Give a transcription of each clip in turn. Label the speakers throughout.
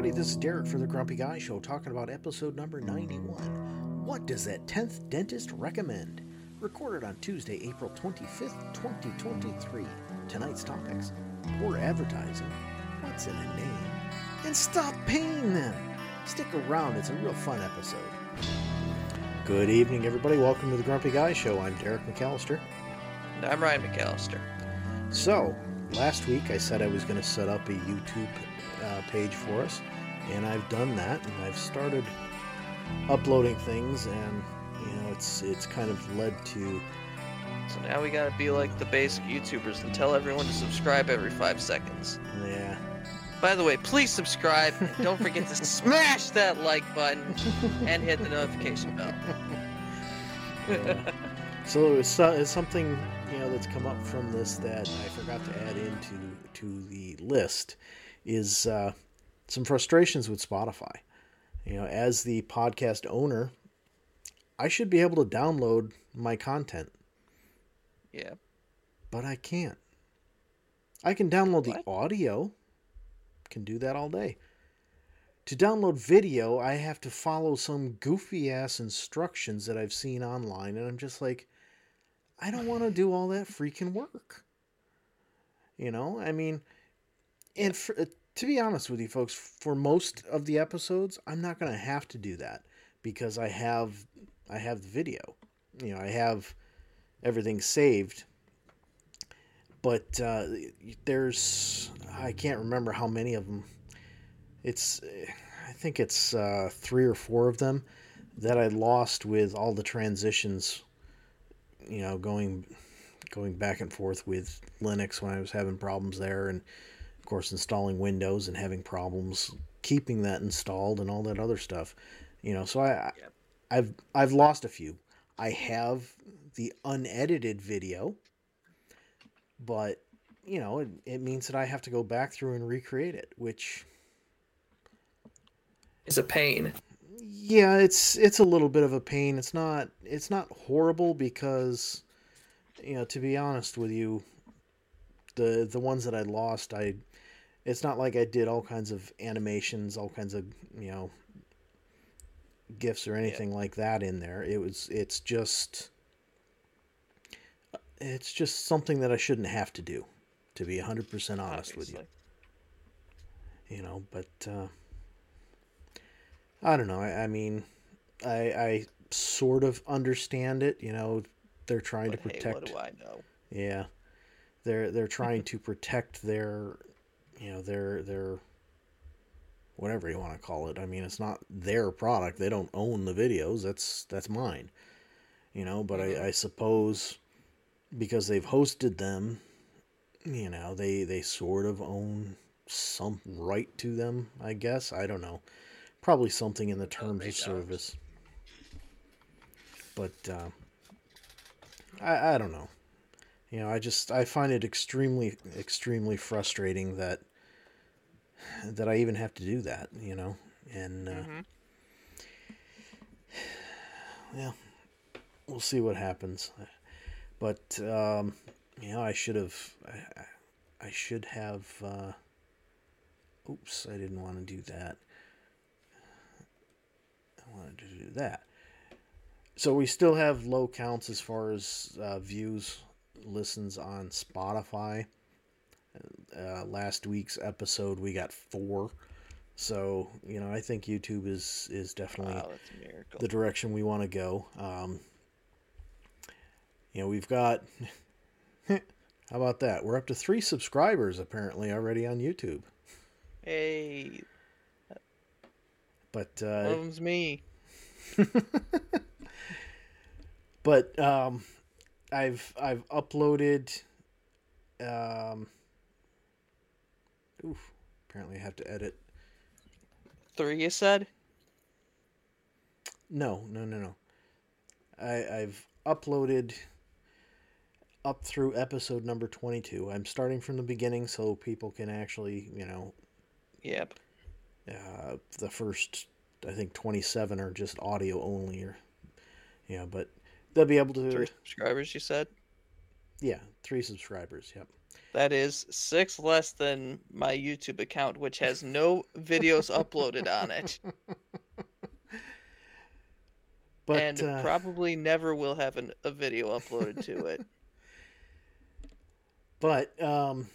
Speaker 1: everybody. This is Derek for the Grumpy Guy Show talking about episode number 91. What does that 10th dentist recommend? Recorded on Tuesday, April 25th, 2023. Tonight's topics poor advertising, what's in a name, and stop paying them. Stick around, it's a real fun episode. Good evening, everybody. Welcome to the Grumpy Guy Show. I'm Derek McAllister.
Speaker 2: And I'm Ryan McAllister.
Speaker 1: So, last week I said I was going to set up a YouTube uh, page for us, and I've done that, and I've started uploading things, and you know, it's it's kind of led to.
Speaker 2: So now we gotta be like the basic YouTubers and tell everyone to subscribe every five seconds.
Speaker 1: Yeah.
Speaker 2: By the way, please subscribe. and don't forget to smash that like button and hit the notification bell.
Speaker 1: So it's, uh, it's something you know that's come up from this that I forgot to add into to the list is uh, some frustrations with Spotify. You know, as the podcast owner, I should be able to download my content,
Speaker 2: Yeah.
Speaker 1: but I can't. I can download the audio, can do that all day. To download video, I have to follow some goofy ass instructions that I've seen online, and I'm just like, I don't want to do all that freaking work. You know, I mean, and for, uh, to be honest with you folks, for most of the episodes, I'm not going to have to do that because I have I have the video. You know, I have everything saved. But uh, there's I can't remember how many of them. It's I think it's uh, three or four of them that I lost with all the transitions. You know, going going back and forth with Linux when I was having problems there, and of course installing Windows and having problems keeping that installed and all that other stuff. You know, so I
Speaker 2: Yep.
Speaker 1: I've I've lost a few. I have the unedited video, but you know, it, it means that I have to go back through and recreate it, which
Speaker 3: is a pain.
Speaker 1: Yeah, it's it's a little bit of a pain. It's not it's not horrible because you know, to be honest with you, the the ones that I lost, I it's not like I did all kinds of animations, all kinds of, you know, gifs or anything like that in there. It was it's just it's just something that I shouldn't have to do, to be 100% honest with you you know but uh i don't know. I, I mean i i sort of understand it you know they're trying
Speaker 2: But
Speaker 1: to
Speaker 2: hey,
Speaker 1: protect
Speaker 2: what do I know?
Speaker 1: yeah. They're they're trying to protect their you know their their whatever you want to call it. I mean it's not their product. They don't own the videos. That's that's mine you know but I, mm-hmm. I suppose because they've hosted them you know they they sort of own some right to them i guess. I don't know probably something in the terms of service. But uh, I, I don't know. You know i just i find it extremely extremely frustrating that that i even have to do that you know? And uh,
Speaker 2: Mhm.
Speaker 1: yeah we'll see what happens. But um you know i should have i, I- should have uh oops i didn't want to do that wanted to do that so we still have low counts as far as uh, views listens on spotify uh, last week's episode we got four so you know i think youtube is is definitely
Speaker 2: Wow, that's a miracle.
Speaker 1: the direction we want to go. Um, you know, we've got. how about that? We're up to three subscribers apparently already on YouTube.
Speaker 2: Hey,
Speaker 1: But uh,
Speaker 2: them's me.
Speaker 1: but um, I've I've uploaded. Um, oof! Apparently, I have to edit.
Speaker 2: Three, you said?
Speaker 1: No, no, no, no. I, I've uploaded up through episode number 22. I'm starting from the beginning so people can actually, you know,
Speaker 2: Yep.
Speaker 1: uh, the first, I think 27 are just audio only, or, yeah, but they'll be able to,
Speaker 2: Three subscribers, you said?
Speaker 1: yeah, three subscribers, yep.
Speaker 2: That is six less than my YouTube account, which has no videos uploaded on it,
Speaker 1: But
Speaker 2: and
Speaker 1: uh,
Speaker 2: probably never will have an, a video uploaded to it.
Speaker 1: but um,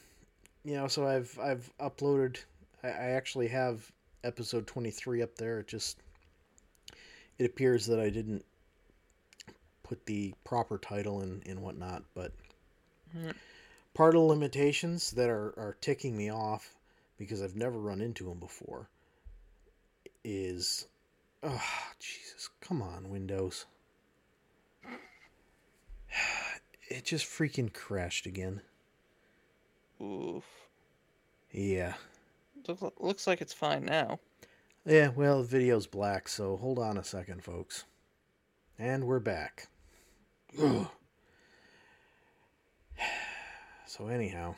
Speaker 1: you know, so I've I've uploaded. I, I actually have episode twenty three up there. It just it appears that I didn't put the proper title and and whatnot, but
Speaker 2: Mhm.
Speaker 1: part of the limitations that are are ticking me off because I've never run into them before is oh Jesus, come on Windows. It just freaking crashed again.
Speaker 2: Oof.
Speaker 1: Yeah.
Speaker 2: Look, looks like it's fine now.
Speaker 1: Yeah, well, the video's black, so hold on a second, folks. And we're back. So, anyhow,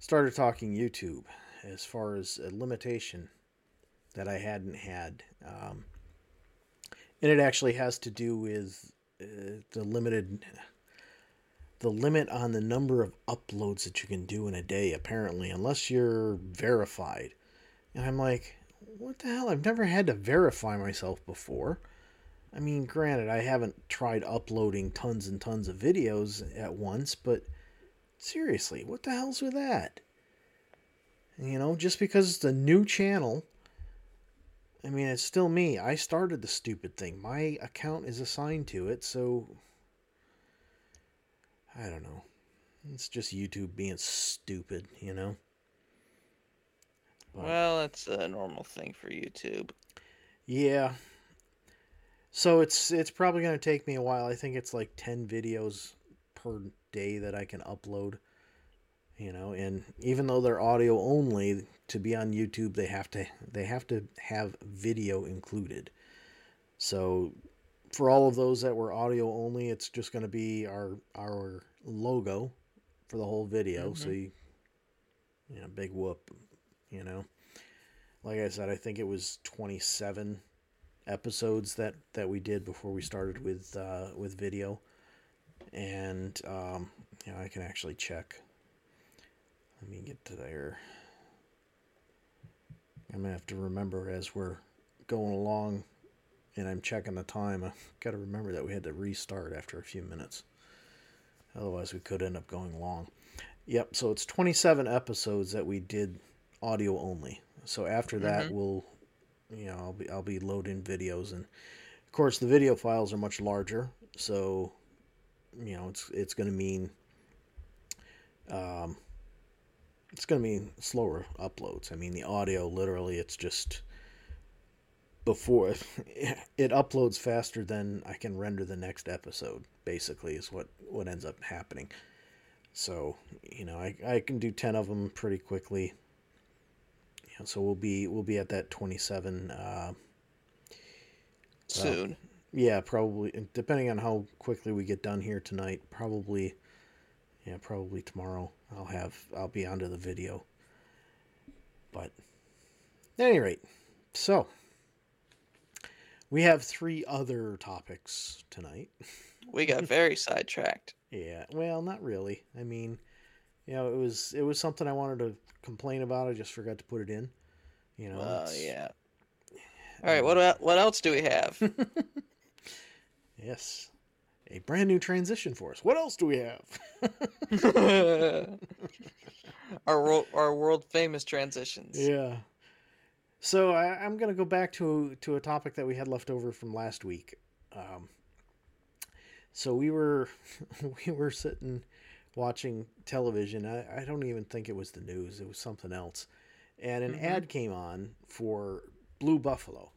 Speaker 1: started talking YouTube as far as a limitation that I hadn't had. Um, and it actually has to do with uh, the limited the limit on the number of uploads that you can do in a day apparently unless you're verified and i'm like what the hell i've never had to verify myself before i mean granted i haven't tried uploading tons and tons of videos at once but seriously what the hell's with that you know just because it's a new channel I mean, it's still me. I started the stupid thing. My account is assigned to it, so I don't know. It's just YouTube being stupid, you know. But-
Speaker 2: Well, that's a normal thing for YouTube.
Speaker 1: Yeah. So it's it's probably going to take me a while. I think it's like 10 videos per day that I can upload. You know, and even though they're audio only, to be on YouTube, they have to they have to have video included. So for all of those that were audio only, it's just going to be our our logo for the whole video. So you you know, big whoop, you know. Like I said, I think it was 27 episodes that that we did before we started with uh, with video, and um, you know I can actually check. Let me get to there. I'm gonna have to remember as we're going along, and I'm checking the time. I got to remember that we had to restart after a few minutes. Otherwise, we could end up going long. Yep. So it's 27 episodes that we did audio only. So after that,
Speaker 2: Mhm.
Speaker 1: we'll, you know, I'll be I'll be loading videos, and of course the video files are much larger. So, you know, it's it's going to mean, um, it's going to mean slower uploads. I mean, the audio literally, it's just before it uploads faster than I can render the next episode. Basically, is what what ends up happening. So you know, I, I can do ten of them pretty quickly. You know, so we'll be we'll be at that twenty seven. Uh,
Speaker 2: Soon.
Speaker 1: yeah, probably depending on how quickly we get done here tonight. Probably, yeah, probably tomorrow. I'll have I'll be onto the video. But at any rate, so we have three other topics tonight.
Speaker 2: We got very sidetracked.
Speaker 1: Yeah, well, not really. I mean, you know, it was it was something I wanted to complain about. I just forgot to put it in. You know.
Speaker 2: Oh
Speaker 1: it's-
Speaker 2: yeah. All right. What um, about, what else do we have?
Speaker 1: Yes. A brand new transition for us. What else do we have?
Speaker 2: our world our world famous transitions.
Speaker 1: yeah. So I, I'm going to go back to to a topic that we had left over from last week. Um, so we were we were sitting watching television. I, I don't even think it was the news. It was something else, and an
Speaker 2: Mhm.
Speaker 1: ad came on for Blue Buffalo.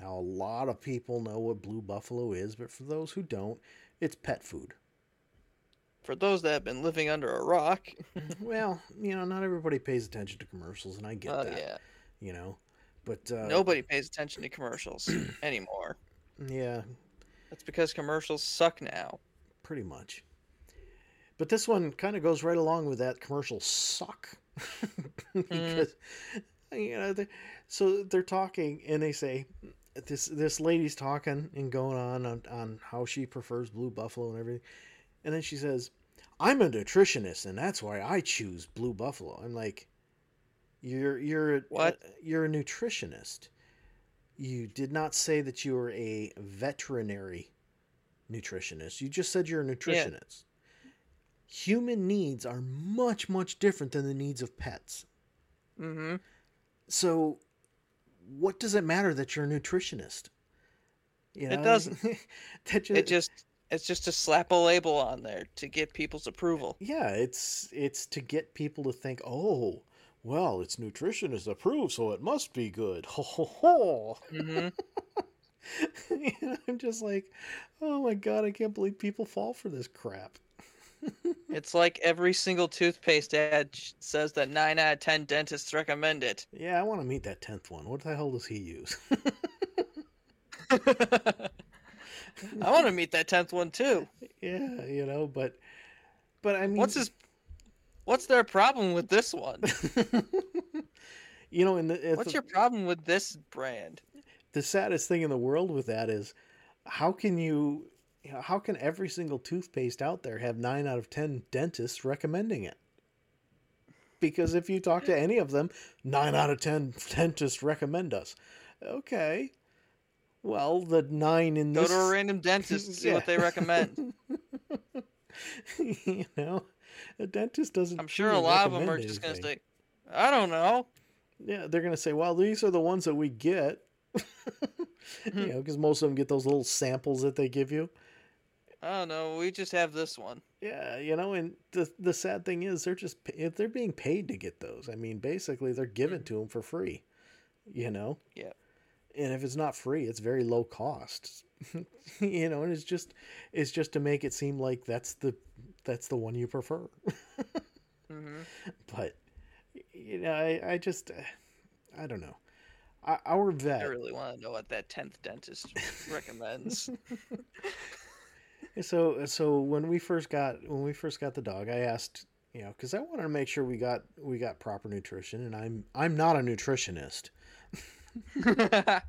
Speaker 1: Now a lot of people know what Blue Buffalo is, but for those who don't, it's pet food.
Speaker 2: For those that have been living under a rock.
Speaker 1: well, you know, not everybody pays attention to commercials, and I get
Speaker 2: Oh
Speaker 1: that.
Speaker 2: yeah.
Speaker 1: You know, but uh,
Speaker 2: Nobody pays attention to commercials anymore.
Speaker 1: Yeah,
Speaker 2: That's because commercials suck now.
Speaker 1: pretty much. But this one kind of goes right along with that commercial suck because you know they, so they're talking and they say this this lady's talking and going on, on on how she prefers blue buffalo and everything, and then she says, I'm a nutritionist and that's why I choose Blue Buffalo. I'm like, you're you're
Speaker 2: What?
Speaker 1: you're a nutritionist. You did not say that you were a veterinary nutritionist. You just said you're a nutritionist. Human needs are much much different than the needs of pets.
Speaker 2: Mm-hmm.
Speaker 1: So, what does it matter that you're a nutritionist? You
Speaker 2: It doesn't.
Speaker 1: that just,
Speaker 2: It just it's just to slap a label on there to get people's approval.
Speaker 1: yeah, it's it's to get people to think, oh, well, it's nutrition is approved, so it must be good. Ho ho ho!
Speaker 2: Mm-hmm.
Speaker 1: And I'm just like, oh my god, I can't believe people fall for this crap.
Speaker 2: it's like every single toothpaste ad says that nine out of ten dentists recommend it.
Speaker 1: Yeah, I want to meet that tenth one. What the hell does he use?
Speaker 2: I want to meet that tenth one too.
Speaker 1: yeah, you know, but but I mean,
Speaker 2: What's his? What's their problem with this one?
Speaker 1: you know, in the,
Speaker 2: What's your problem with this brand?
Speaker 1: the saddest thing in the world with that is how can you, you know, how can every single toothpaste out there have 9 out of 10 dentists recommending it because if you talk to any of them 9 out of 10 dentists recommend us okay well the 9 in
Speaker 2: Go
Speaker 1: this
Speaker 2: to a random dentist and see what they recommend.
Speaker 1: you know a dentist doesn't
Speaker 2: I'm sure a lot of them are
Speaker 1: recommend
Speaker 2: just gonna
Speaker 1: anything.
Speaker 2: say, "I don't know."
Speaker 1: Yeah, they're gonna say, "Well, these are the ones that we get," you hmm. know, because most of them get those little samples that they give you.
Speaker 2: I don't know. We just have this one.
Speaker 1: Yeah, you know, and the the sad thing is, they're just if they're being paid to get those. I mean, basically, they're hmm. given to them for free. You know.
Speaker 2: Yep.
Speaker 1: And if it's not free, it's very low cost. you know, and it's just it's just to make it seem like that's the that's the one you prefer.
Speaker 2: hmm
Speaker 1: but you know, I I just I don't know. Our- Our
Speaker 2: I
Speaker 1: vet,
Speaker 2: really want to know what that tenth dentist recommends.
Speaker 1: So so when we first got when we first got the dog, I asked you know because I wanted to make sure we got we got proper nutrition, and I'm I'm not a nutritionist,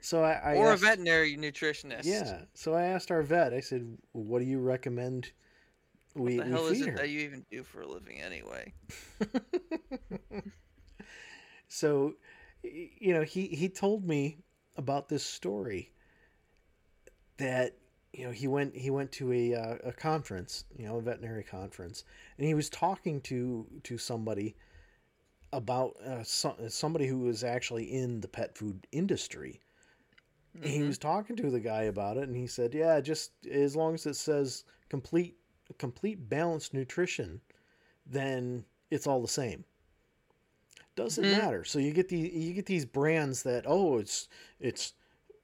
Speaker 1: so I, I
Speaker 2: or a veterinary nutritionist.
Speaker 1: yeah. So I asked our vet. I said, "What do you recommend we,
Speaker 2: What the hell is it
Speaker 1: her?"
Speaker 2: that you even do for a living anyway?
Speaker 1: so you know he he told me about this story that you know he went he went to a uh, a conference you know a veterinary conference and he was talking to to somebody about uh, so, somebody who was actually in the pet food industry And he was talking to the guy about it and he said yeah just as long as it says complete complete balanced nutrition then it's all the same doesn't
Speaker 2: Mhm.
Speaker 1: matter so you get the you get these brands that oh it's it's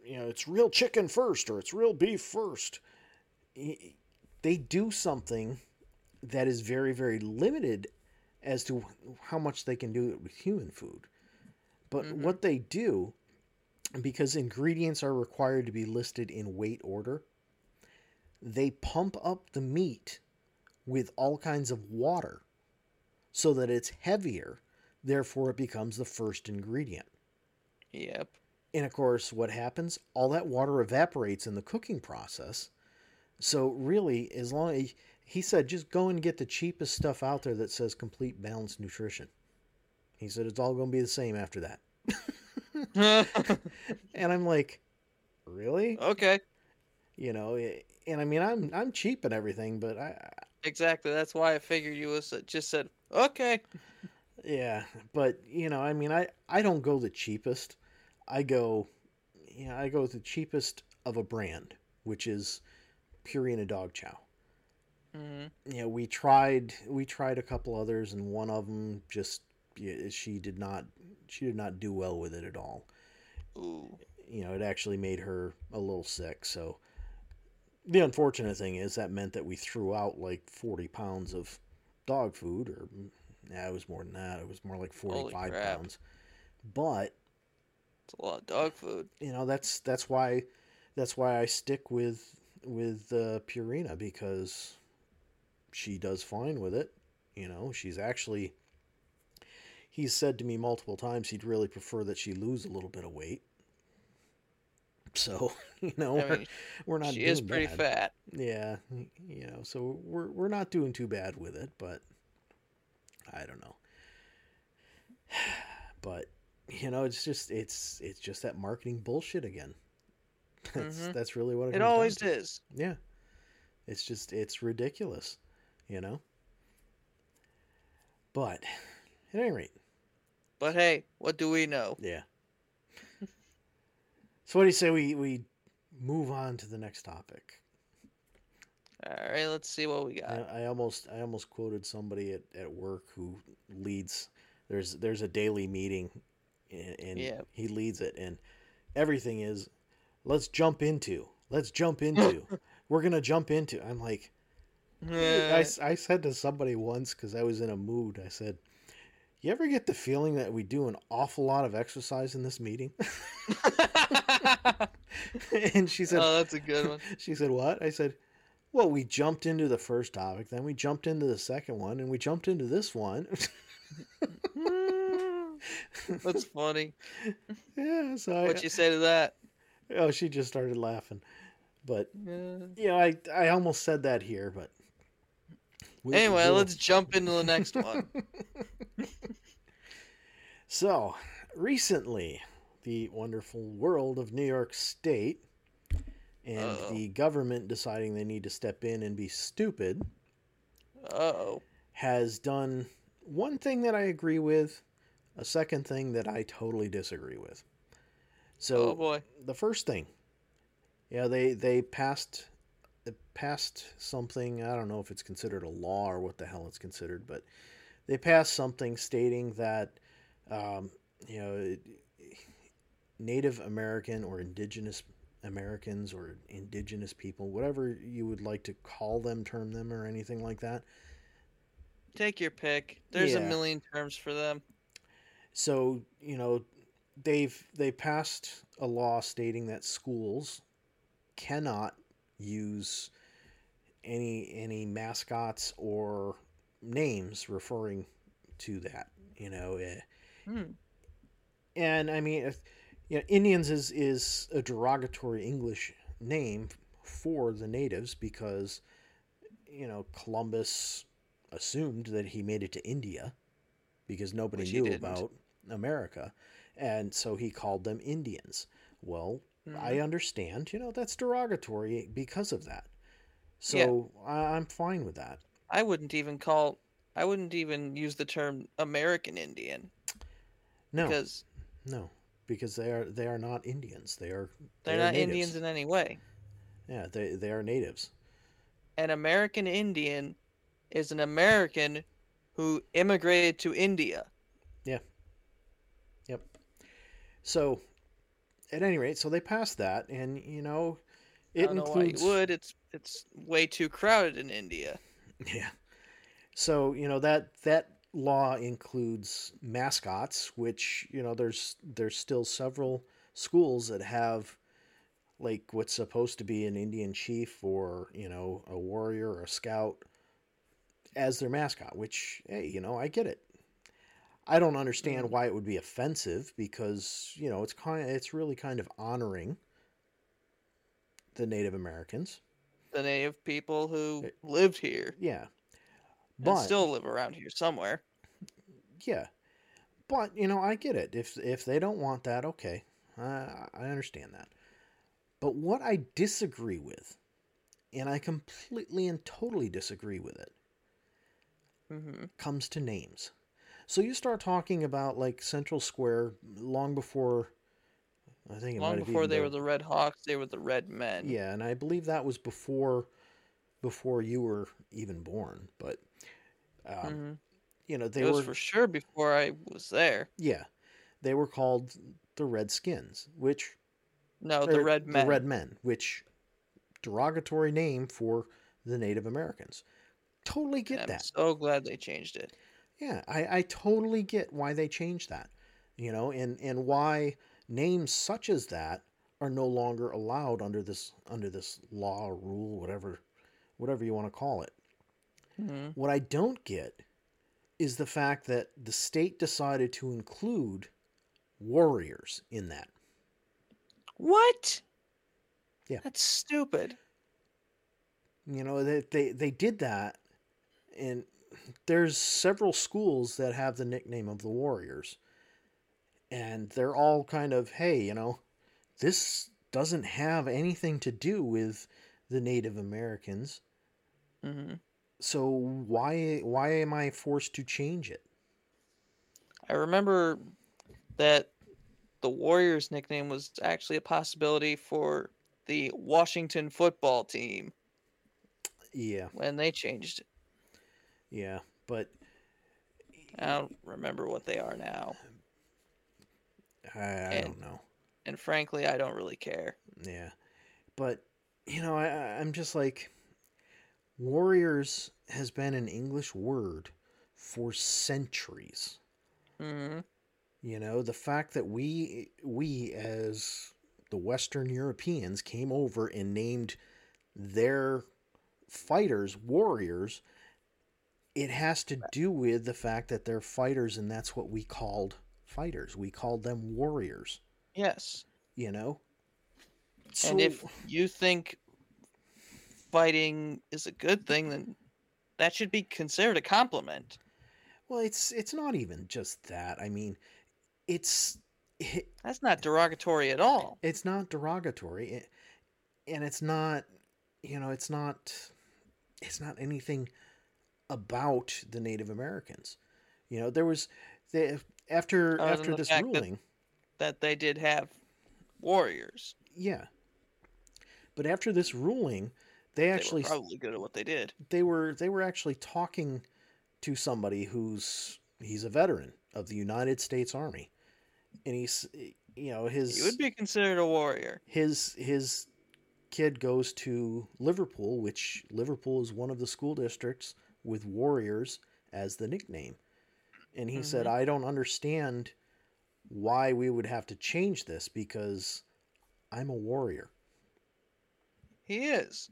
Speaker 1: you know it's real chicken first or it's real beef first they do something that is very very limited as to how much they can do it with human food but
Speaker 2: Mhm.
Speaker 1: what they do because ingredients are required to be listed in weight order they pump up the meat with all kinds of water so that it's heavier therefore it becomes the first ingredient
Speaker 2: Yep.
Speaker 1: and of course, what happens? All that water evaporates in the cooking process. So really, as long as he said, just go and get the cheapest stuff out there that says complete balanced nutrition. He said it's all going to be the same after that. And I'm like, really?
Speaker 2: okay.
Speaker 1: You know, and I mean, I'm I'm cheap and everything, but I,
Speaker 2: Exactly. That's why I figured you was just said okay.
Speaker 1: Yeah, but you know, I mean, I I don't go the cheapest. I go, you know, I go the cheapest of a brand, which is Purina Dog Chow.
Speaker 2: hmm
Speaker 1: You know, we tried we tried a couple others, and one of them just she did not she did not do well with it at all.
Speaker 2: Ooh.
Speaker 1: You know, it actually made her a little sick. So the unfortunate thing is that meant that we threw out like forty pounds of dog food, or yeah, it was more than that. It was more like forty five pounds. But
Speaker 2: It's a lot of dog food.
Speaker 1: you know that's that's why that's why I stick with with uh, Purina because she does fine with it. You know, she's actually he's said to me multiple times he'd really prefer that she lose a little bit of weight So you know
Speaker 2: I
Speaker 1: we're,
Speaker 2: mean,
Speaker 1: we're not
Speaker 2: she is pretty
Speaker 1: bad.
Speaker 2: fat.
Speaker 1: Yeah, you know, so we're we're not doing too bad with it, but I don't know. But you know, it's just it's it's just that marketing bullshit again. That's
Speaker 2: Mhm.
Speaker 1: that's really what it,
Speaker 2: It always is.
Speaker 1: Yeah. It's just it's ridiculous, you know? But at any rate,
Speaker 2: But hey, what do we know?
Speaker 1: yeah. So what do you say we we move on to the next topic?
Speaker 2: All right, let's see what we got.
Speaker 1: I, I almost I almost quoted somebody at, at work who leads there's there's a daily meeting and, and
Speaker 2: Yeah.
Speaker 1: he leads it and everything is let's jump into let's jump into we're gonna jump into I'm like I, I said to somebody once because I was in a mood I said you ever get the feeling that we do an awful lot of exercise in this meeting and she said
Speaker 2: oh, that's a good one.
Speaker 1: she said, What? I said, Well, we jumped into the first topic, then we jumped into the second one, and we jumped into this one.
Speaker 2: That's funny.
Speaker 1: yeah, so
Speaker 2: What you say to that?
Speaker 1: oh, she just started laughing. But,
Speaker 2: Yeah.
Speaker 1: you know, I, I almost said that here, but. we'll-
Speaker 2: Anyway,
Speaker 1: we'll-
Speaker 2: let's jump into the next one.
Speaker 1: So, recently, the wonderful world of New York State and
Speaker 2: Uh-oh.
Speaker 1: the government deciding they need to step in and be stupid
Speaker 2: Uh-oh.
Speaker 1: has done one thing that I agree with, a second thing that I totally disagree with. So
Speaker 2: oh boy.
Speaker 1: the first thing, yeah, they they passed passed something. I don't know if it's considered a law or what the hell it's considered, but they passed something stating that um, you know Native American or Indigenous Americans or Indigenous people, whatever you would like to call them, term them, or anything like that.
Speaker 2: Take your pick. There's a million terms for them.
Speaker 1: So you know, they've they passed a law stating that schools cannot use any any mascots or names referring to that. You know, eh,
Speaker 2: Hmm.
Speaker 1: and I mean, if, you know, Indians is is a derogatory English name for the natives because you know Columbus assumed that he made it to India because nobody
Speaker 2: Which
Speaker 1: knew about America, and so he called them Indians. Well, I
Speaker 2: Mhm.
Speaker 1: understand. You know, that's derogatory because of that. So
Speaker 2: Yeah.
Speaker 1: I, I'm fine with that.
Speaker 2: I wouldn't even call. I wouldn't even use the term American Indian
Speaker 1: No,
Speaker 2: because
Speaker 1: no, because they are they are not Indians. They are
Speaker 2: they're
Speaker 1: they
Speaker 2: not. Indians in any way.
Speaker 1: Yeah, they they are natives.
Speaker 2: An American Indian is an American who immigrated to India. Yeah. Yep.
Speaker 1: So, at any rate, so they passed that, and you know,
Speaker 2: I
Speaker 1: it includes
Speaker 2: why you would. It's it's way too crowded in India.
Speaker 1: yeah. So you know that that law includes mascots, which you know there's there's still several schools that have like what's supposed to be an Indian chief or you know a warrior or a scout as their mascot. Which hey, you know I get it. I don't understand
Speaker 2: Mhm.
Speaker 1: why it would be offensive because you know it's kind of, it's really kind of honoring the Native Americans.
Speaker 2: The native people who lived here
Speaker 1: Yeah, but
Speaker 2: still live around here somewhere.
Speaker 1: Yeah, but you know I get it. If if they don't want that, okay, I I understand that. But what I disagree with, and I completely and totally disagree with it,
Speaker 2: hmm
Speaker 1: comes to names. So you start talking about like Central Square long before. I think it
Speaker 2: Long before they
Speaker 1: been-
Speaker 2: were the Red Hawks, they were the Red Men.
Speaker 1: Yeah, and I believe that was before before you were even born. But um,
Speaker 2: hmm
Speaker 1: you know they
Speaker 2: it was
Speaker 1: were
Speaker 2: for sure before I was there.
Speaker 1: yeah they were called the Redskins, which
Speaker 2: No, the Red Men.
Speaker 1: the Red Men, which derogatory name for the Native Americans. Totally get
Speaker 2: I'm
Speaker 1: that.
Speaker 2: so glad they changed it.
Speaker 1: Yeah, I, I totally get why they changed that. You know, and, and why names such as that are no longer allowed under this under this law or rule, whatever whatever you want to call it.
Speaker 2: hmm
Speaker 1: What I don't get is the fact that the state decided to include warriors in that.
Speaker 2: What? Yeah. That's stupid.
Speaker 1: You know, they they, they did that and there's several schools that have the nickname of the Warriors. And they're all kind of, hey, you know, this doesn't have anything to do with the Native Americans.
Speaker 2: Mm hmm
Speaker 1: So why why am I forced to change it?
Speaker 2: I remember that the Warriors nickname was actually a possibility for the Washington football team
Speaker 1: Yeah,
Speaker 2: when they changed it.
Speaker 1: yeah, but
Speaker 2: I don't remember what they are now.
Speaker 1: I, I
Speaker 2: And-
Speaker 1: don't know.
Speaker 2: And frankly, I don't really care.
Speaker 1: Yeah, but you know, I, I- I'm just like, warriors has been an English word for centuries.
Speaker 2: hmm
Speaker 1: You know, the fact that we we as the Western Europeans came over and named their fighters warriors, it has to do with the fact that they're fighters and that's what we called fighters. We called them warriors,
Speaker 2: Yes.
Speaker 1: you know?
Speaker 2: And if you think fighting is a good thing, then that should be considered a compliment.
Speaker 1: well, it's it's not even just that. I mean, it's it,
Speaker 2: That's not derogatory at all.
Speaker 1: it's not derogatory it, and it's not you know it's not it's not anything about the native americans you know there was after
Speaker 2: Other
Speaker 1: after this
Speaker 2: fact that-
Speaker 1: ruling
Speaker 2: That they did have warriors.
Speaker 1: yeah but after this ruling they
Speaker 2: They
Speaker 1: actually
Speaker 2: were probably good at what they did.
Speaker 1: they were they were actually talking to somebody who's he's a veteran of the united states army and he's you know his
Speaker 2: He would be considered a warrior.
Speaker 1: his his kid goes to Liverpool, which Liverpool is one of the school districts with Warriors as the nickname. And he said,
Speaker 2: Mhm.
Speaker 1: "I don't understand why we would have to change this because I'm a warrior."
Speaker 2: He is.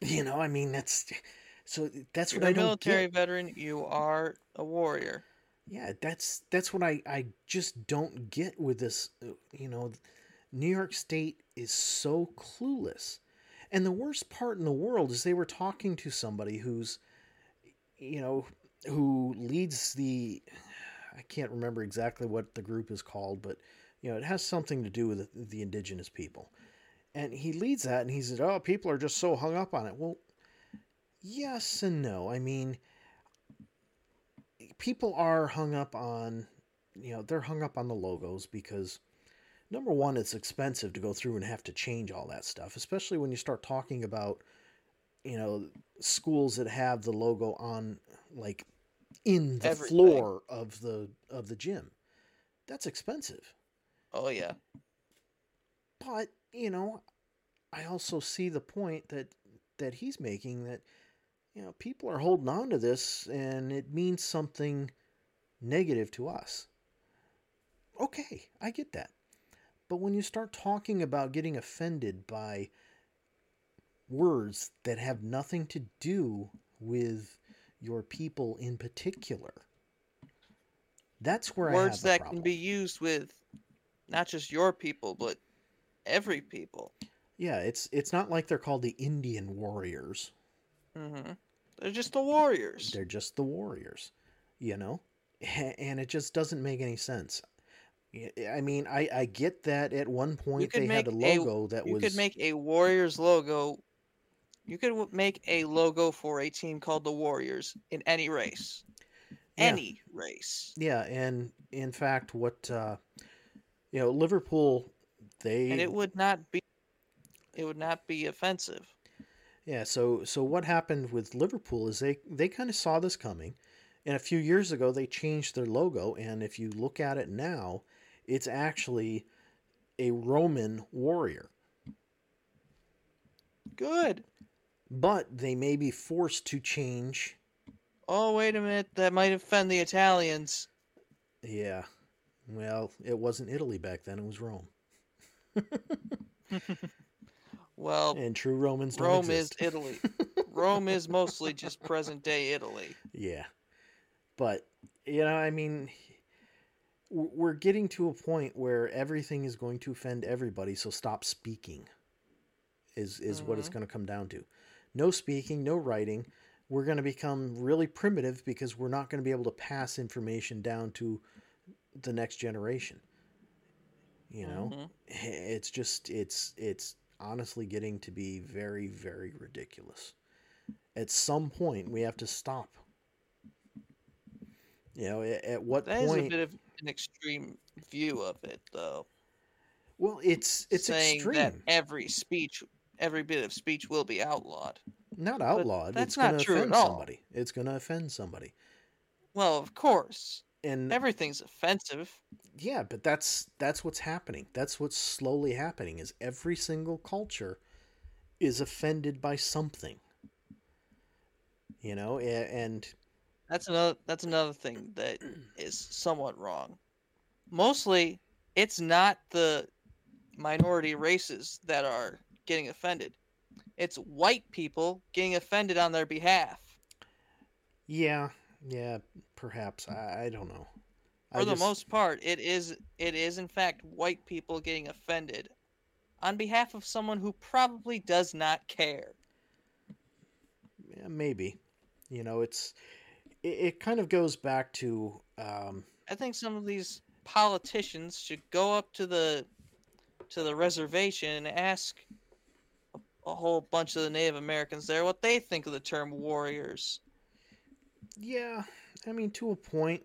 Speaker 1: You know, I mean that's so that's
Speaker 2: You're
Speaker 1: what I
Speaker 2: a
Speaker 1: don't
Speaker 2: military
Speaker 1: get.
Speaker 2: veteran. You are a warrior.
Speaker 1: Yeah, that's that's what I I just don't get with this. uh, You know, New York State is so clueless, and the worst part in the world is they were talking to somebody who's, you know, who leads the. I can't remember exactly what the group is called, but you know, it has something to do with the indigenous people, and he leads that, and he said, "Oh, people are just so hung up on it." Well, yes and no. I mean people are hung up on you know they're hung up on the logos because number one it's expensive to go through and have to change all that stuff especially when you start talking about you know schools that have the logo on like in the
Speaker 2: Everything.
Speaker 1: floor of the of the gym that's expensive
Speaker 2: Oh yeah.
Speaker 1: But you know i also see the point that that he's making that you know people are holding on to this and it means something negative to us okay i get that but when you start talking about getting offended by words that have nothing to do with your people in particular that's where I have
Speaker 2: Words that
Speaker 1: problem.
Speaker 2: can be used with not just your people, but every people.
Speaker 1: yeah it's it's not like they're called the indian warriors
Speaker 2: Mm-hmm. They're just the warriors.
Speaker 1: They're just the Warriors, you know? And it just doesn't make any sense. I mean, I, I get that at one point they had a
Speaker 2: make a-
Speaker 1: logo that
Speaker 2: you
Speaker 1: was.
Speaker 2: You could make a Warriors logo. You could make a logo for a team called the Warriors in any race.
Speaker 1: Yeah.
Speaker 2: Any race.
Speaker 1: Yeah, and in fact, what, uh, you know, Liverpool, they.
Speaker 2: And it would not be it would not be offensive.
Speaker 1: Yeah, so so what happened with Liverpool is they they kind of saw this coming, and a few years ago they changed their logo, and if you look at it now, it's actually a Roman warrior.
Speaker 2: Good.
Speaker 1: But they may be forced to change.
Speaker 2: Oh wait a minute, that might offend the Italians.
Speaker 1: Yeah, well, it wasn't Italy back then; it was Rome,
Speaker 2: Well,
Speaker 1: and true Romans
Speaker 2: Rome is. Italy. Rome is mostly just present day Italy.
Speaker 1: Yeah, but you know, I mean, we're getting to a point where everything is going to offend everybody, so stop speaking. Is is what it's
Speaker 2: Mhm.
Speaker 1: going to come down to. No speaking, no writing. We're going to become really primitive because we're not going to be able to pass information down to the next generation. You know,
Speaker 2: Mhm.
Speaker 1: it's just it's it's honestly getting to be very very ridiculous. At some point, we have to stop. You know, at, at what
Speaker 2: That is a
Speaker 1: point?
Speaker 2: bit of an extreme view of it, though.
Speaker 1: Well, it's it's
Speaker 2: saying
Speaker 1: extreme.
Speaker 2: that every speech, every bit of speech will be outlawed.
Speaker 1: Not outlawed.
Speaker 2: that's
Speaker 1: it's going
Speaker 2: not
Speaker 1: to
Speaker 2: true at
Speaker 1: offend
Speaker 2: all.
Speaker 1: somebody. It's going to offend somebody.
Speaker 2: Well, of course,
Speaker 1: And
Speaker 2: everything's offensive.
Speaker 1: yeah, but that's that's what's happening. That's what's slowly happening. Is every single culture is offended by something. You know, and
Speaker 2: That's another. That's another thing that is somewhat wrong. Mostly, it's not the minority races that are getting offended. It's white people getting offended on their behalf.
Speaker 1: yeah, yeah, perhaps I, I don't know. I
Speaker 2: For the
Speaker 1: just-
Speaker 2: most part, it is it is in fact white people getting offended on behalf of someone who probably does not care.
Speaker 1: yeah, maybe. You know, it's it, it kind of goes back to um,
Speaker 2: I think some of these politicians should go up to the to the reservation and ask a, a whole bunch of the Native Americans there what they think of the term warriors.
Speaker 1: Yeah, I mean to a point,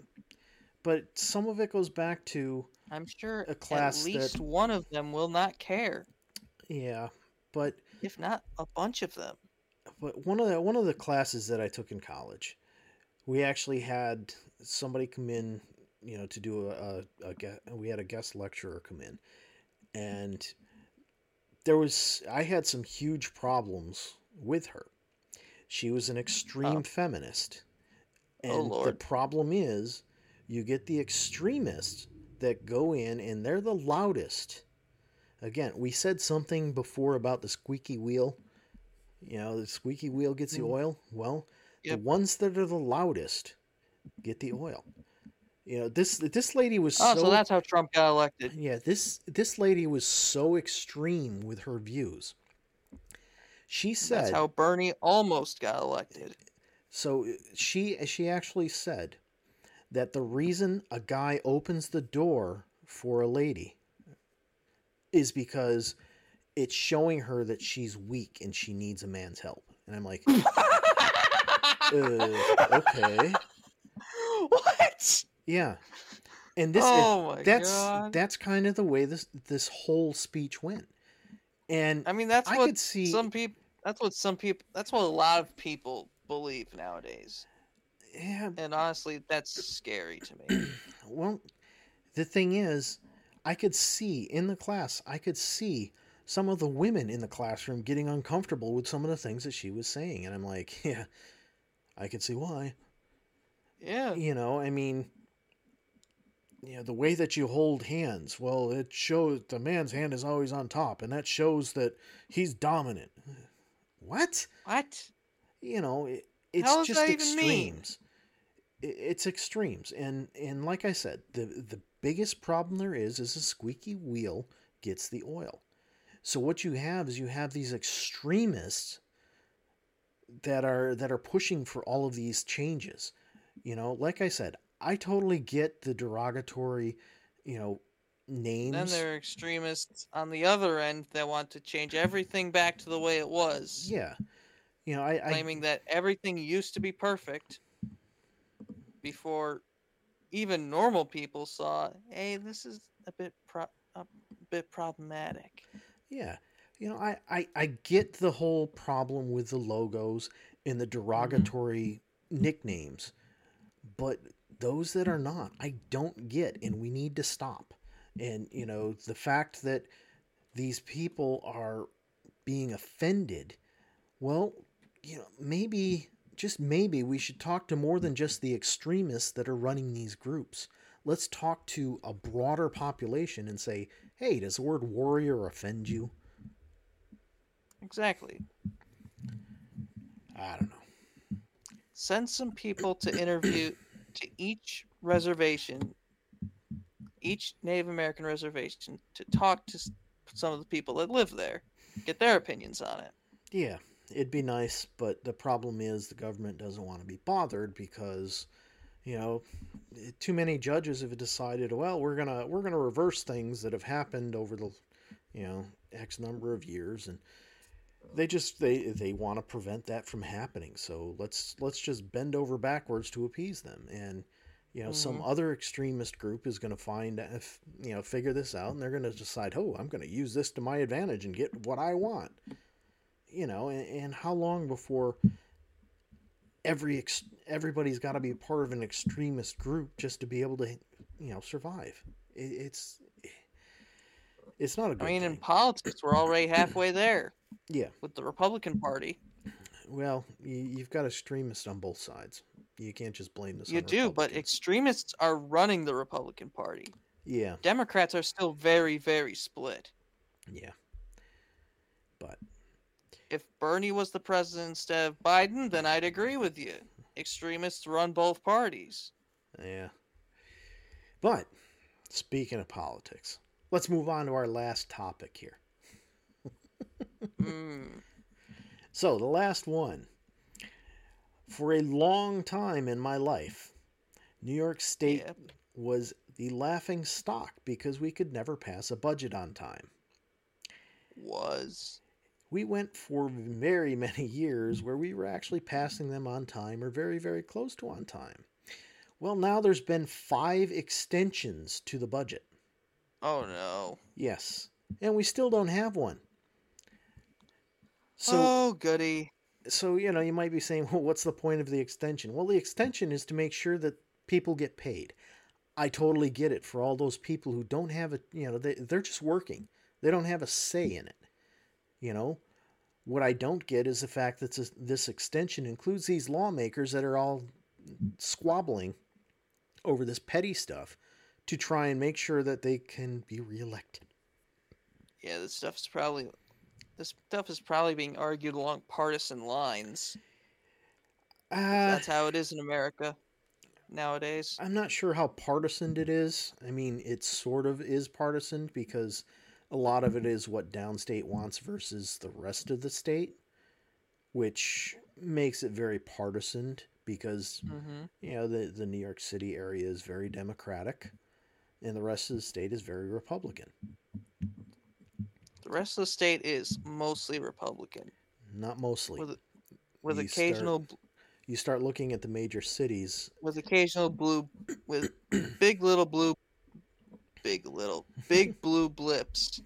Speaker 1: but some of it goes back to
Speaker 2: I'm sure
Speaker 1: A class
Speaker 2: at least
Speaker 1: that-
Speaker 2: one of them will not care,
Speaker 1: yeah, but
Speaker 2: if not a bunch of them.
Speaker 1: but one of the one of the classes that I took in college, we actually had somebody come in, you know, to do a, a, a we had a guest lecturer come in, and there was I had some huge problems with her. She was an oh. extreme
Speaker 2: Oh.
Speaker 1: feminist, and
Speaker 2: Oh,
Speaker 1: the problem is, you get the extremists that go in and they're the loudest. Again, we said something before about the squeaky wheel. You know, the squeaky wheel gets the
Speaker 2: Mhm.
Speaker 1: oil. Well,
Speaker 2: Yep.
Speaker 1: the ones that are the loudest get the oil. You know, this this lady was
Speaker 2: Oh,
Speaker 1: so,
Speaker 2: so that's how Trump got elected.
Speaker 1: yeah, this this lady was so extreme with her views. She said
Speaker 2: That's how Bernie almost got elected.
Speaker 1: So uh, she she actually said that the reason a guy opens the door for a lady is because it's showing her that she's weak and she needs a man's help. And I'm like, uh, okay,
Speaker 2: what?
Speaker 1: yeah. And this
Speaker 2: oh my
Speaker 1: that's
Speaker 2: god!
Speaker 1: that's kind of the way this this whole speech went. And
Speaker 2: I mean, that's
Speaker 1: I
Speaker 2: what
Speaker 1: could see
Speaker 2: some people. That's what some people. That's what a lot of people believe nowadays.
Speaker 1: yeah,
Speaker 2: And honestly, that's scary to me.
Speaker 1: well, the thing is, I could see in the class, I could see some of the women in the classroom getting uncomfortable with some of the things that she was saying. And I'm like, yeah, I could see why.
Speaker 2: Yeah.
Speaker 1: You know, I mean, you know, the way that you hold hands, well, it shows the man's hand is always on top, and that shows that he's dominant. What?
Speaker 2: What?
Speaker 1: You know it, it's just
Speaker 2: that even mean?
Speaker 1: extremes. I- it's extremes. And and like i said the the biggest problem there is is a squeaky wheel gets the oil. So what you have is you have these extremists that are that are pushing for all of these changes. You know like i said i totally get the derogatory you know names.
Speaker 2: Then there are extremists on the other end that want to change everything back to the way it was,
Speaker 1: yeah you know i, I
Speaker 2: claiming that everything used to be perfect before even normal people saw, hey, this is a bit pro- a bit problematic.
Speaker 1: Yeah. You know, I, I, I get the whole problem with the logos and the mm-hmm. derogatory nicknames, but those that are not, I don't get, and we need to stop. And, you know, the fact that these people are being offended, well, you know, maybe, just maybe, we should talk to more than just the extremists that are running these groups. Let's talk to a broader population and say, hey, does the word warrior offend you?
Speaker 2: Exactly.
Speaker 1: I don't know.
Speaker 2: Send some people to interview to each reservation each Native American reservation to talk to some of the people that live there, get their opinions on it.
Speaker 1: Yeah, it'd be nice, but the problem is the government doesn't want to be bothered because, you know, too many judges have decided, well, we're gonna we're gonna reverse things that have happened over the, you know, X number of years, and they just they they want to prevent that from happening. So let's let's just bend over backwards to appease them, and you know, some
Speaker 2: Mhm.
Speaker 1: other extremist group is going to find if you know figure this out, and they're going to decide, oh, I'm going to use this to my advantage and get what I want you know and, and how long before every ex- everybody's got to be part of an extremist group just to be able to you know survive. It, it's it's not a good
Speaker 2: I mean, in politics, we're already halfway there
Speaker 1: yeah.
Speaker 2: with the Republican Party.
Speaker 1: well you, you've got extremists on both sides. You can't just blame this
Speaker 2: You do, but extremists are running the Republican Party.
Speaker 1: yeah.
Speaker 2: Democrats are still very, very split.
Speaker 1: yeah
Speaker 2: If Bernie was the president instead of Biden, then I'd agree with you. Extremists run both parties.
Speaker 1: yeah but speaking of politics let's move on to our last topic here
Speaker 2: Mm.
Speaker 1: So, the last one. For a long time in my life, New York State
Speaker 2: Yep.
Speaker 1: was the laughing stock because we could never pass a budget on time.
Speaker 2: Was.
Speaker 1: We went for very many years where we were actually passing them on time or very, very close to on time. Well, now there's been five extensions to the budget.
Speaker 2: Oh no.
Speaker 1: Yes. And we still don't have one. So,
Speaker 2: oh goody.
Speaker 1: so you know you might be saying well what's the point of the extension well the extension is to make sure that people get paid i totally get it for all those people who don't have a you know they, they're just working they don't have a say in it you know what i don't get is the fact that this, this extension includes these lawmakers that are all squabbling over this petty stuff to try and make sure that they can be reelected
Speaker 2: Yeah, this stuff's probably this stuff is probably being argued along partisan lines.
Speaker 1: uh,
Speaker 2: That's how it is in America nowadays.
Speaker 1: I'm not sure how partisan it is. I mean, it sort of is partisan because a lot of it is what downstate wants versus the rest of the state, which makes it very partisan because
Speaker 2: hmm
Speaker 1: you know the the New York City area is very democratic and the rest of the state is very republican.
Speaker 2: The rest of the state is mostly Republican,
Speaker 1: Not mostly.
Speaker 2: with with
Speaker 1: You
Speaker 2: occasional bl-
Speaker 1: You start looking at the major cities,
Speaker 2: with occasional blue with big little blue big little big blue blips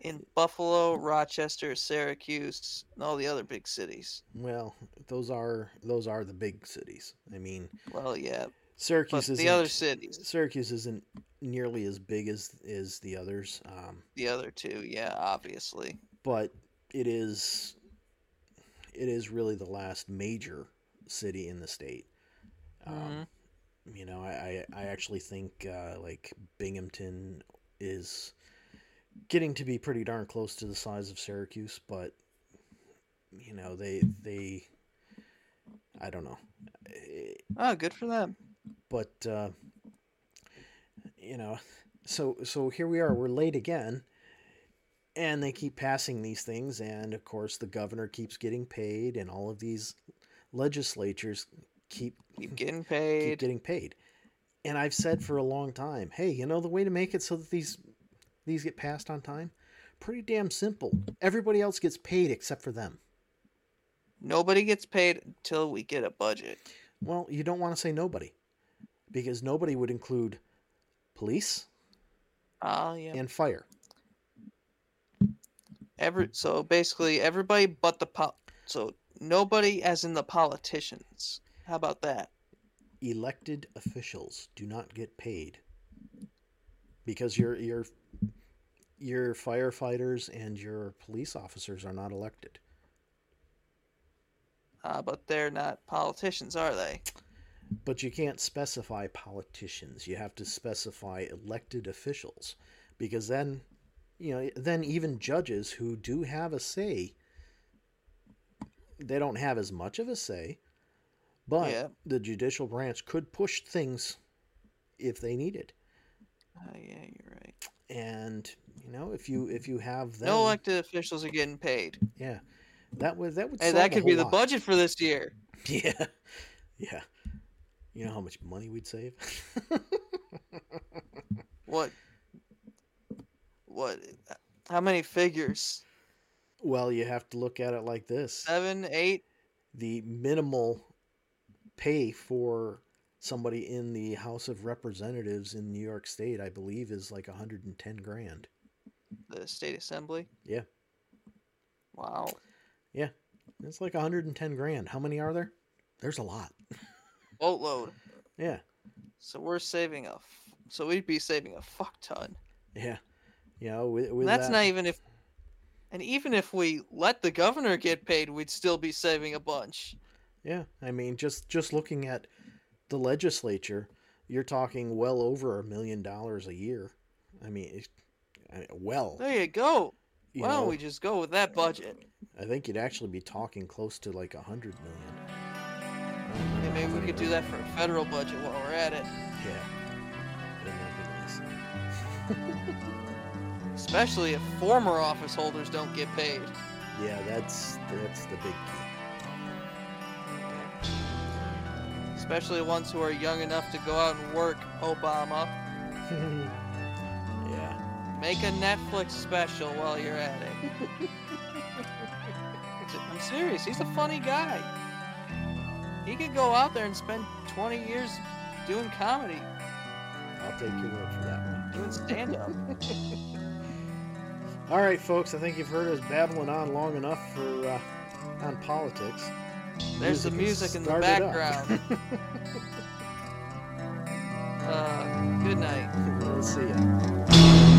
Speaker 2: in Buffalo, Rochester, Syracuse, and all the other big cities.
Speaker 1: well, those are those are the big cities. I mean,
Speaker 2: Well, yeah,
Speaker 1: Syracuse is
Speaker 2: the other cities,
Speaker 1: Syracuse isn't nearly as big as is the others, um,
Speaker 2: the other two, yeah, obviously.
Speaker 1: but it is it is really the last major city in the state. Um,
Speaker 2: Mhm.
Speaker 1: You know, I, I, I actually think uh, like Binghamton is getting to be pretty darn close to the size of Syracuse, but you know they they I don't know,
Speaker 2: Oh, good for them.
Speaker 1: but uh, you know, so so here we are. We're late again, and they keep passing these things, and of course the governor keeps getting paid, and all of these legislatures keep
Speaker 2: Keep getting paid, keep
Speaker 1: getting paid. And I've said for a long time, hey, you know the way to make it so that these these get passed on time? Pretty damn simple. Everybody else gets paid except for them.
Speaker 2: Nobody gets paid until we get a budget.
Speaker 1: Well, you don't want to say nobody. Because nobody would include police
Speaker 2: Ah, yeah.
Speaker 1: and fire.
Speaker 2: Every so basically everybody but the pol- so nobody as in the politicians. How about that?
Speaker 1: Elected officials do not get paid. Because your your your firefighters and your police officers are not elected.
Speaker 2: Uh, but they're not politicians, are they?
Speaker 1: But you can't specify politicians. You have to specify elected officials. Because then, you know, then even judges who do have a say, they don't have as much of a say. But
Speaker 2: Yeah.
Speaker 1: the judicial branch could push things if they needed.
Speaker 2: Oh, yeah, you're right.
Speaker 1: And you know, if you if you have them,
Speaker 2: No elected officials are getting paid.
Speaker 1: yeah, that would that would
Speaker 2: Hey, that could be
Speaker 1: whole
Speaker 2: the budget for this year.
Speaker 1: Yeah, yeah. You know how much money we'd save?
Speaker 2: What? What? How many figures?
Speaker 1: well, you have to look at it like this:
Speaker 2: Seven, eight?
Speaker 1: the minimal pay for somebody in the House of Representatives in New York State, I believe, is like 110 grand.
Speaker 2: The state assembly?
Speaker 1: Yeah.
Speaker 2: Wow. Yeah.
Speaker 1: It's like 110 grand. How many are there? There's a lot.
Speaker 2: Boatload.
Speaker 1: Yeah,
Speaker 2: So we're saving a. F- so we'd be saving a fuck ton.
Speaker 1: yeah. You know, with, with
Speaker 2: that's
Speaker 1: that,
Speaker 2: not even if. And even if we let the governor get paid, we'd still be saving a bunch.
Speaker 1: Yeah, I mean, just just looking at the legislature, you're talking well over a million dollars a year. I mean, it, I mean, well,
Speaker 2: There you go.
Speaker 1: you
Speaker 2: Why don't we just go with that budget?
Speaker 1: I think you'd actually be talking close to like a hundred million.
Speaker 2: Yeah, maybe we could do that for a federal budget while we're at it.
Speaker 1: Yeah, Wouldn't that be nice?
Speaker 2: Especially if former office holders don't get paid.
Speaker 1: Yeah, that's that's the big
Speaker 2: Especially ones who are young enough to go out and work, Obama.
Speaker 1: yeah,
Speaker 2: Make a Netflix special while you're at it. I'm serious, he's a funny guy. He could go out there and spend 20 years doing comedy,
Speaker 1: I'll take your word for that one.
Speaker 2: doing stand up.
Speaker 1: All right, folks, I think you've heard us babbling on long enough for uh, on politics.
Speaker 2: There's the music in the background. Uh, good night.
Speaker 1: we'll see ya.